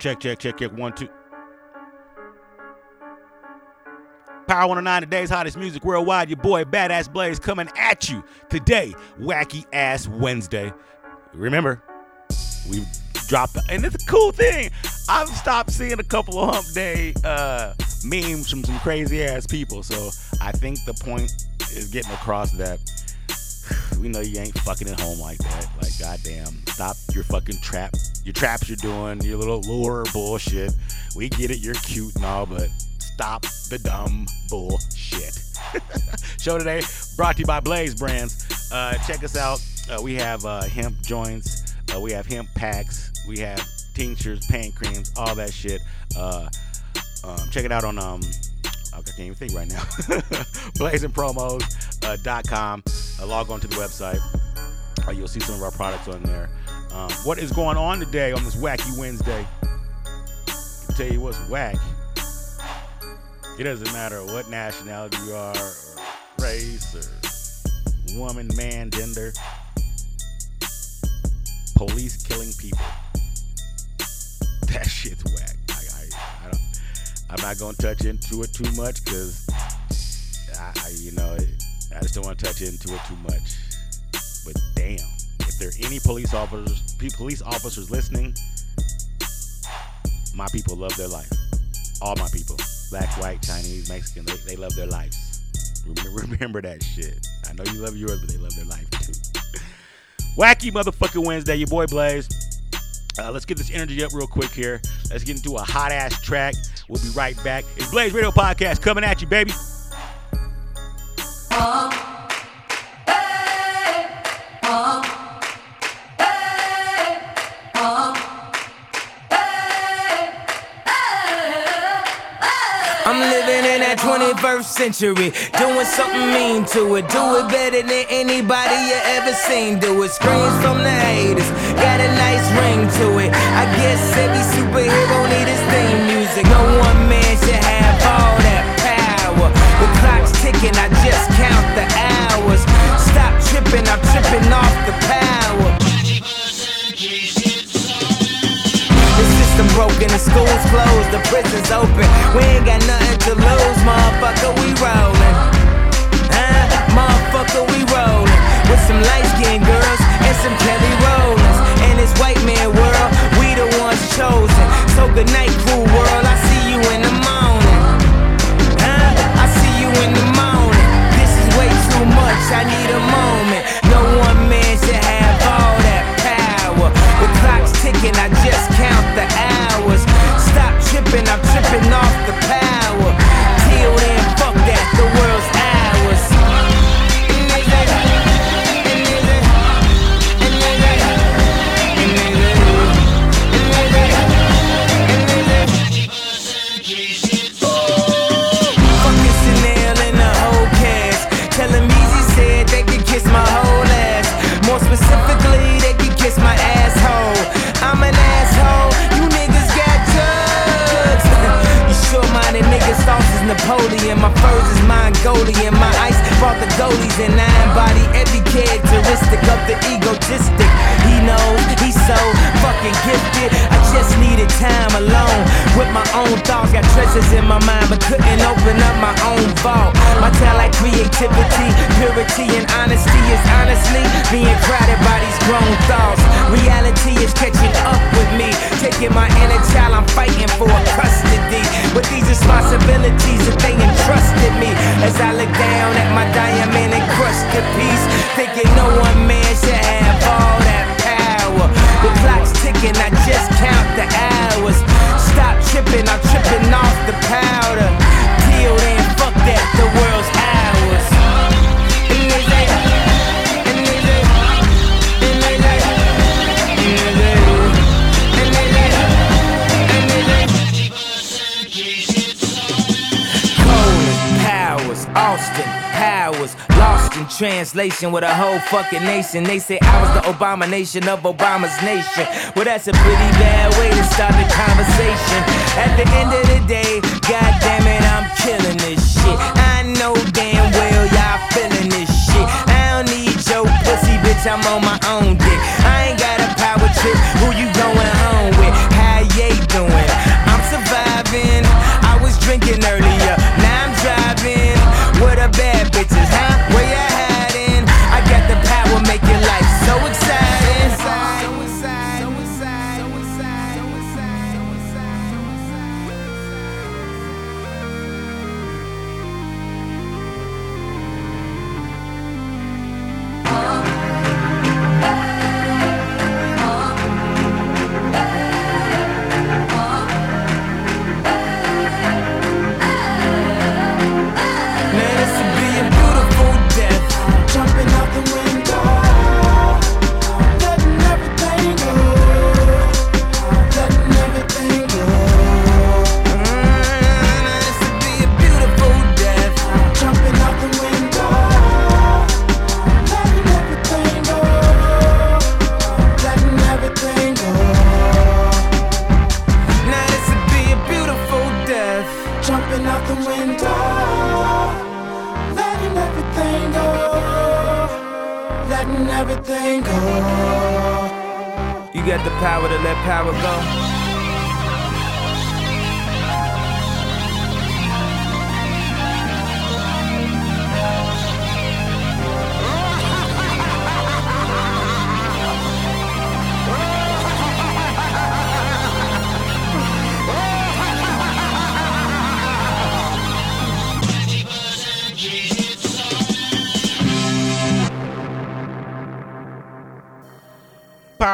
Check, check, check, check. One, two. Power 109, today's hottest music worldwide. Your boy Badass Blaze coming at you today. Wacky Ass Wednesday. Remember, we dropped, and it's a cool thing. I've stopped seeing a couple of hump day uh, memes from some crazy ass people. So I think the point is getting across that we know you ain't fucking at home like that. Like, goddamn, stop your fucking trap, your traps you're doing, your little lure bullshit. We get it, you're cute and all, but stop the dumb bullshit. Show today brought to you by Blaze Brands. Uh, check us out. Uh, we have uh, hemp joints, uh, we have hemp packs, we have tinctures, pain creams, all that shit. Uh, um, check it out on um, I can't even think right now. BlazingPromos.com. Uh, log on to the website. Uh, you'll see some of our products on there. Um, what is going on today on this wacky Wednesday? I can tell you what's whack. It doesn't matter what nationality you are, or race, or woman, man, gender. Police killing people. That shit's whack. I'm not gonna touch into it too much because I, I, you know, I just don't want to touch into it too much. But damn, if there are any police officers, police officers listening, my people love their life. All my people, black, white, Chinese, Mexican, they, they love their lives. Remember, remember that shit. I know you love yours, but they love their life too. Wacky motherfucking Wednesday, your boy Blaze. Uh, let's get this energy up real quick here. Let's get into a hot ass track. We'll be right back. It's Blaze Radio Podcast coming at you, baby. I'm living in that 21st century, doing something mean to it. Do it better than anybody you ever seen. Do it. Screams from the haters, got a nice ring to it. I guess every superhero need his theme. No one man should have all that power. The clock's ticking, I just count the hours. Stop tripping, I'm tripping off the power. The system broken, the school's closed, the prison's open. We ain't got nothing to lose, motherfucker, we rollin'. Huh? Motherfucker, we rollin'. With some light skinned girls time alone with my own thoughts. Got treasures in my mind, but couldn't open up my own vault. My talent, creativity, purity, and honesty is honestly being crowded by these grown thoughts. Reality is catching up with me, taking my inner child. I'm fighting for custody with these responsibilities that they entrusted me. As I look down at my diamond encrusted piece, thinking no one man should have all. The clock's ticking, I just count the hours. Stop tripping, I'm tripping translation with a whole fucking nation. They say I was the Obama nation of Obama's nation. Well, that's a pretty bad way to start the conversation. At the end of the day, god damn it, I'm killing this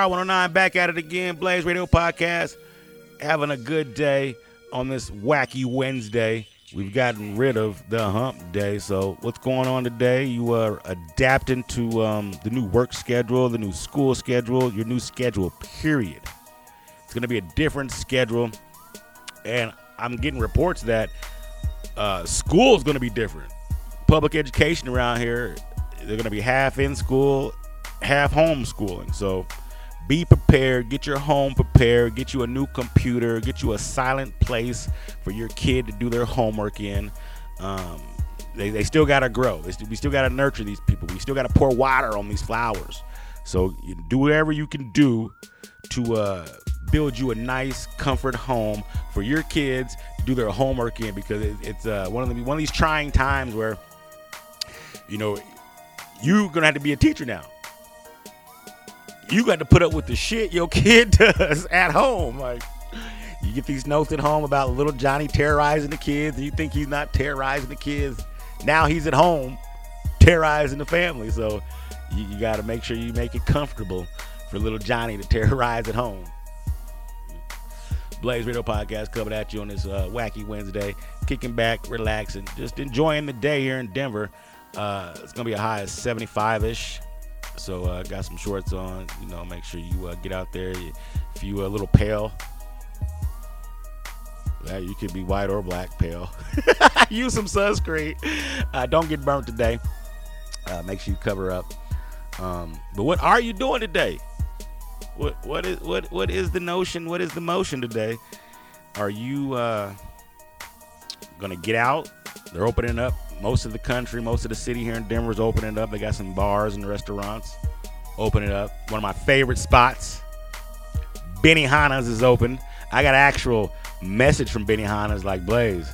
Power 109 back at it again. Blaze Radio Podcast. Having a good day on this wacky Wednesday. We've gotten rid of the hump day. So, what's going on today? You are adapting to um, the new work schedule, the new school schedule, your new schedule, period. It's going to be a different schedule. And I'm getting reports that uh, school is going to be different. Public education around here, they're going to be half in school, half homeschooling. So, be prepared. Get your home prepared. Get you a new computer. Get you a silent place for your kid to do their homework in. Um, they, they still got to grow. We still got to nurture these people. We still got to pour water on these flowers. So do whatever you can do to uh, build you a nice, comfort home for your kids to do their homework in because it, it's uh, one of the, one of these trying times where you know you're gonna have to be a teacher now you got to put up with the shit your kid does at home. Like, you get these notes at home about little Johnny terrorizing the kids, and you think he's not terrorizing the kids. Now he's at home terrorizing the family. So you, you got to make sure you make it comfortable for little Johnny to terrorize at home. Blaze Radio Podcast coming at you on this uh, wacky Wednesday, kicking back, relaxing, just enjoying the day here in Denver. Uh, it's gonna be a high of 75 ish. So uh, got some shorts on. You know, make sure you uh, get out there. If you a little pale, you could be white or black pale. Use some sunscreen. Uh, don't get burnt today. Uh, make sure you cover up. Um, but what are you doing today? What what is what what is the notion? What is the motion today? Are you uh, gonna get out? They're opening up most of the country, most of the city here in Denver is opening up. They got some bars and restaurants opening up. One of my favorite spots, Benny Benihana's is open. I got an actual message from Benny Benihana's like Blaze.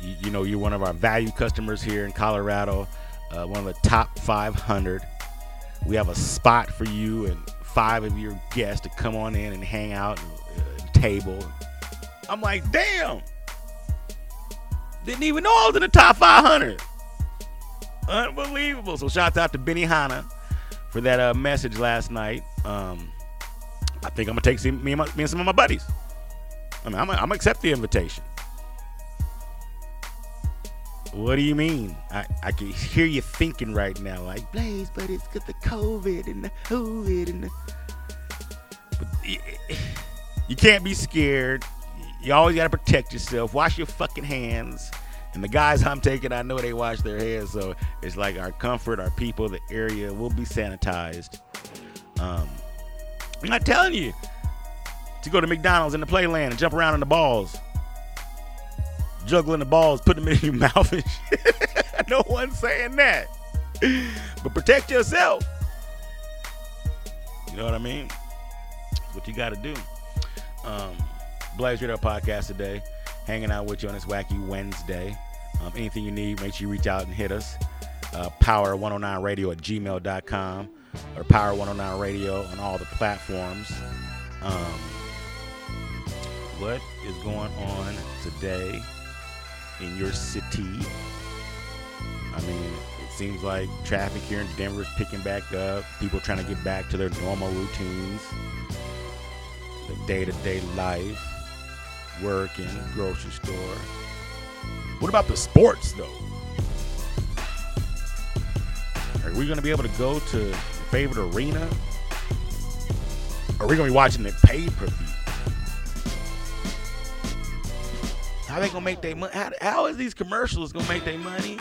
You, you know, you're one of our value customers here in Colorado, uh, one of the top 500. We have a spot for you and five of your guests to come on in and hang out and uh, table. I'm like, damn. Didn't even know I was in the top 500. Unbelievable. So shout out to Benihana for that uh, message last night. Um, I think I'm gonna take some, me, and my, me and some of my buddies. I mean, I'm gonna accept the invitation. What do you mean? I, I can hear you thinking right now, like Blaze, but it's got the COVID and the COVID and the. But you can't be scared. You always gotta protect yourself. Wash your fucking hands. And the guys I'm taking, I know they wash their hands, so it's like our comfort, our people, the area will be sanitized. Um, I'm not telling you to go to McDonald's in the playland and jump around in the balls, juggling the balls, putting them in your mouth and shit. no one's saying that. But protect yourself. You know what I mean? What you got to do. Um, Blaze Radio Podcast today. Hanging out with you on this wacky Wednesday. Um, anything you need, make sure you reach out and hit us. Uh, Power109radio at gmail.com or Power109radio on all the platforms. Um, what is going on today in your city? I mean, it seems like traffic here in Denver is picking back up. People trying to get back to their normal routines, the day to day life working, grocery store. What about the sports though? Are we going to be able to go to favorite arena? Are we going to be watching it pay per view? How they gonna make their money? How, how is these commercials gonna make their money?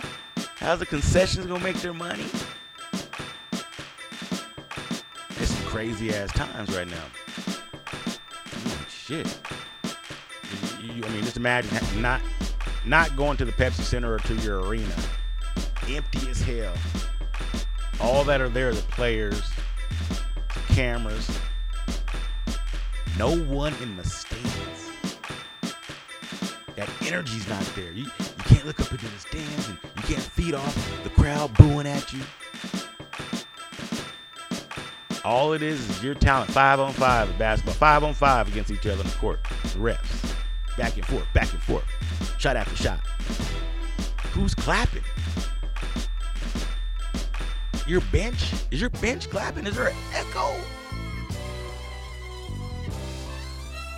How's the concessions gonna make their money? It's some crazy ass times right now. Shit you, I mean, just imagine not not going to the Pepsi Center or to your arena, empty as hell. All that are there the players, cameras, no one in the stands. That energy's not there. You, you can't look up into the stands and you can't feed off the crowd booing at you. All it is is your talent five on five basketball, five on five against each other on the court. The refs, back and forth, back and forth, shot after shot. Who's clapping? Your bench? Is your bench clapping? Is there an echo?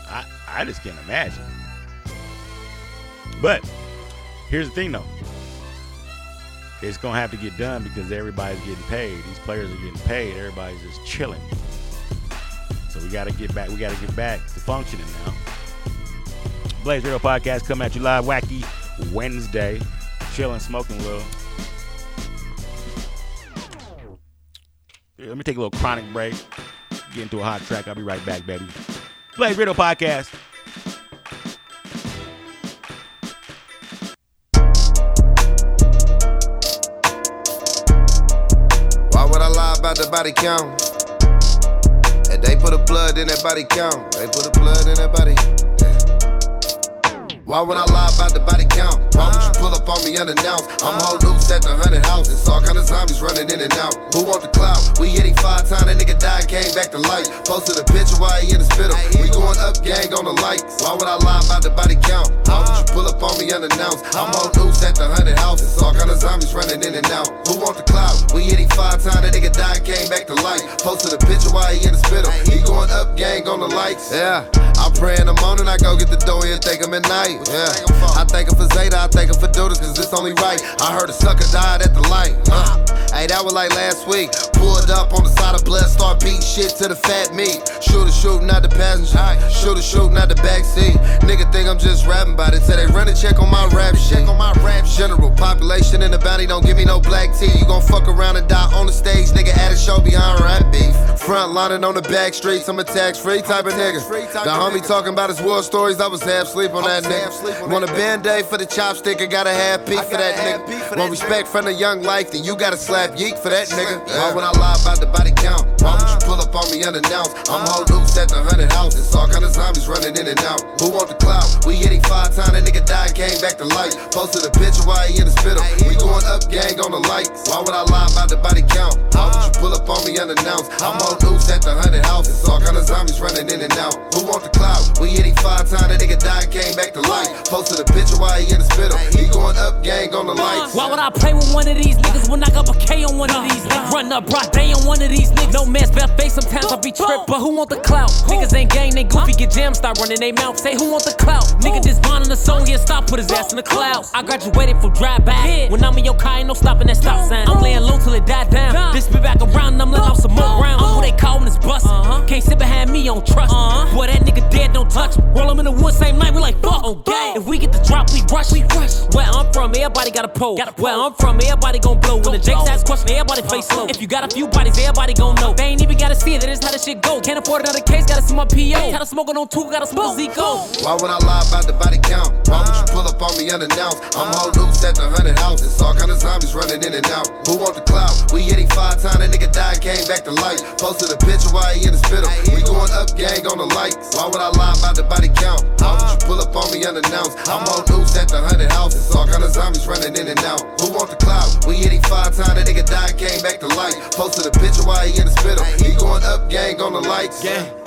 I I just can't imagine. But here's the thing though. It's gonna have to get done because everybody's getting paid. These players are getting paid. Everybody's just chilling. So we gotta get back. We gotta get back to functioning now. Blaze Radio Podcast coming at you live, wacky Wednesday. Chilling, smoking a little. Let me take a little chronic break. Get into a hot track. I'll be right back, baby. Blaze Radio Podcast. Why would I lie about the body count? And they put a blood in that body count. They put a blood in that body. Why would I lie about the body count? Why would you pull up on me unannounced? I'm whole loose at the hundred houses. All kind of zombies running in and out. Who want the clout? We hit him five times. That nigga died, came back to life. Posted a picture while he in the spittle. We going up, gang on the lights. Why would I lie about the body count? Why would you pull up on me unannounced? I'm whole loose at the hundred houses. All kind of zombies running in and out. Who want the clout? We hit him five times. That nigga died, came back to life. Posted a picture while he in the spittle. Going up, gang on the lights. Yeah. I pray in the morning, I go get the dough and take him at night. Yeah. I thank him for Zeta, I thank him for Dudas, cause it's only right. I heard a sucker died at the light. Uh. Hey, that was like last week. Pulled up on the side of blood, start beating shit to the fat meat. Shooter shooting out the passenger, high. shooter shooting out the backseat. Nigga think I'm just rapping about it. Say they run a check on my rap shit. on my rap general population in the bounty. Don't give me no black tea. You gon' fuck around and die on the stage, nigga. At a show behind rap beef. Front lining on the back streets. I'm a tax free type of nigga. The homie talking about his war stories. I was half sleep on that nigga. Want a band aid for the chopstick? I gotta have beef for that nigga. Want respect from the young life? Then you gotta slap yeek for that nigga. Why would I lie about the body count? Why would you pull up on me unannounced? I'm whole loose at the hundred houses. All kind of zombies running in and out. Who want the clout? We hit him five times. That nigga died, came back to life. Posted a picture while he in the spittle. We going up, gang on the lights. Why would I lie about the body count? Why would you pull up on me unannounced? I'm whole loose at the hundred houses. All kind of zombies running in and out. Who want the clout? We hit him five times. That nigga died, came back to life. Posted a picture while he in the spittle. He going up, gang on the lights. Why would I play with one of these niggas when I got a K on one of these niggas? Run up broad day on one of these niggas. No man's best face, sometimes I be tripped, but who want the clout? Niggas ain't gang, they goofy, get jammed, start running they mouth. Say who want the clout? Nigga just bonding the song, here stop, put his ass in the clouds. I graduated from drive back. When I'm in your car, ain't no stopping that stop sign. I'm laying low till it die down. This be back around, and I'm letting off some more rounds. Who they callin' is bustin'. Can't sit behind me, on trust. Boy, that nigga dead, don't touch. me. Roll him in the woods, same night, we like fuck. On gang. If we get the drop, we rush. We rush. Where I'm from, everybody got a pole. Where I'm from, everybody gon' blow. When the Jake's ask question, everybody face slow. If you got a few bodies, everybody gon' know. They ain't even gotta see it, that is how the shit go. Can't afford another case, gotta see my PO. Gotta smoke on two, gotta smoke Zico. Why would I lie about the body count? Why would you pull up on me unannounced? I'm whole loose at the hundred houses. All kind of zombies running in and out. Who want the clout? We hit him five times. That nigga died, came back to life. Posted a picture while he in the spittle. We going up, gang on the lights. Why would I lie about the body count? Why would you pull up on me unannounced? I'm whole loose at the hundred houses. All kind of zombies running in and out. Who want the cloud? We hit him five times. That nigga died, came back to life. Posted a picture while he in the spittle. He going up, gang on the lights. Gang.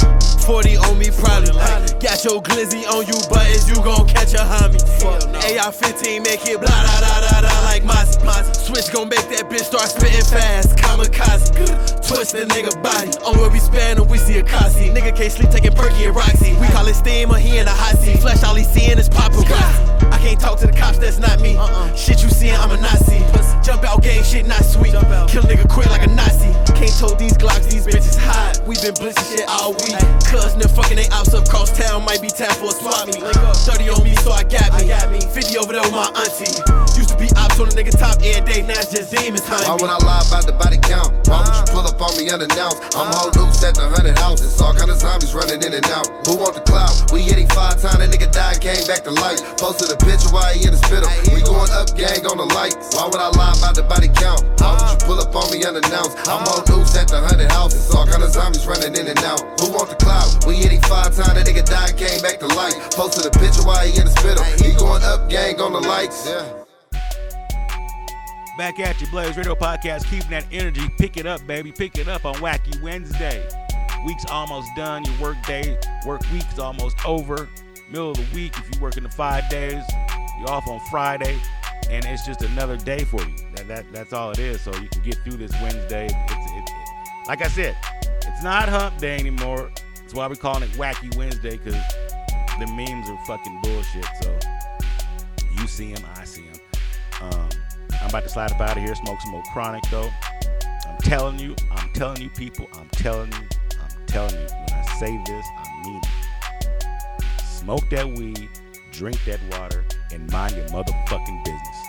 40 on me, probably. Got your glizzy on you, but is you gon' catch a homie? AR 15 make it blah da da da da like Mozzie. Switch gon' make that bitch start spitting fast. Kamikaze. Twist the nigga body. On where we span we see a Kasi. Nigga can't sleep taking Perky and Roxy. We call it steam or he in the hot seat. Flesh all he seeing is paparazzi. I can't talk to the cops, that's not me. Shit you seeing, I'm a Nazi. Jump out gang, shit not sweet. Kill nigga quick like a Nazi. Can't told these Glocks, these bitches hot. We been blitzing shit all week. Fucking they ops up cross town, might be time for a swap meet. 30 on me, so I got me. 50 over there with my auntie. Used to be on a nigga top every day, now it's just demons Why hunting would. I lie about the body count? Why would you pull up on me unannounced? I'm all loose at the hundred houses. All kind of zombies running in and out. Who want the clout? We hitting five times, that nigga died, came back to life. Posted a picture while he in the spittle. We going up, gang on the lights. Why would I lie about the body count? Why would you pull up on me unannounced? I'm all loose at the hundred houses. All kind of zombies running in and out. Who want the clout? We hitting five times, that nigga died, came back to life. Posted a picture while he in the spittle. We going up, gang on the lights. Yeah. Back at you, Blaze Radio Podcast, keeping that energy. Pick it up, baby. Pick it up on Wacky Wednesday. Week's almost done. Your work day, work week's almost over. Middle of the week, if you work in the five days, you're off on Friday, and it's just another day for you. That, that that's all it is. So you can get through this Wednesday. It's, it's, it, like I said, it's not Hump Day anymore. That's why we're calling it Wacky Wednesday because the memes are fucking bullshit. So you see them, I see them. Um, I'm about to slide up out of here, smoke some more chronic though. I'm telling you, I'm telling you, people, I'm telling you, I'm telling you. When I say this, I mean it. Smoke that weed, drink that water, and mind your motherfucking business.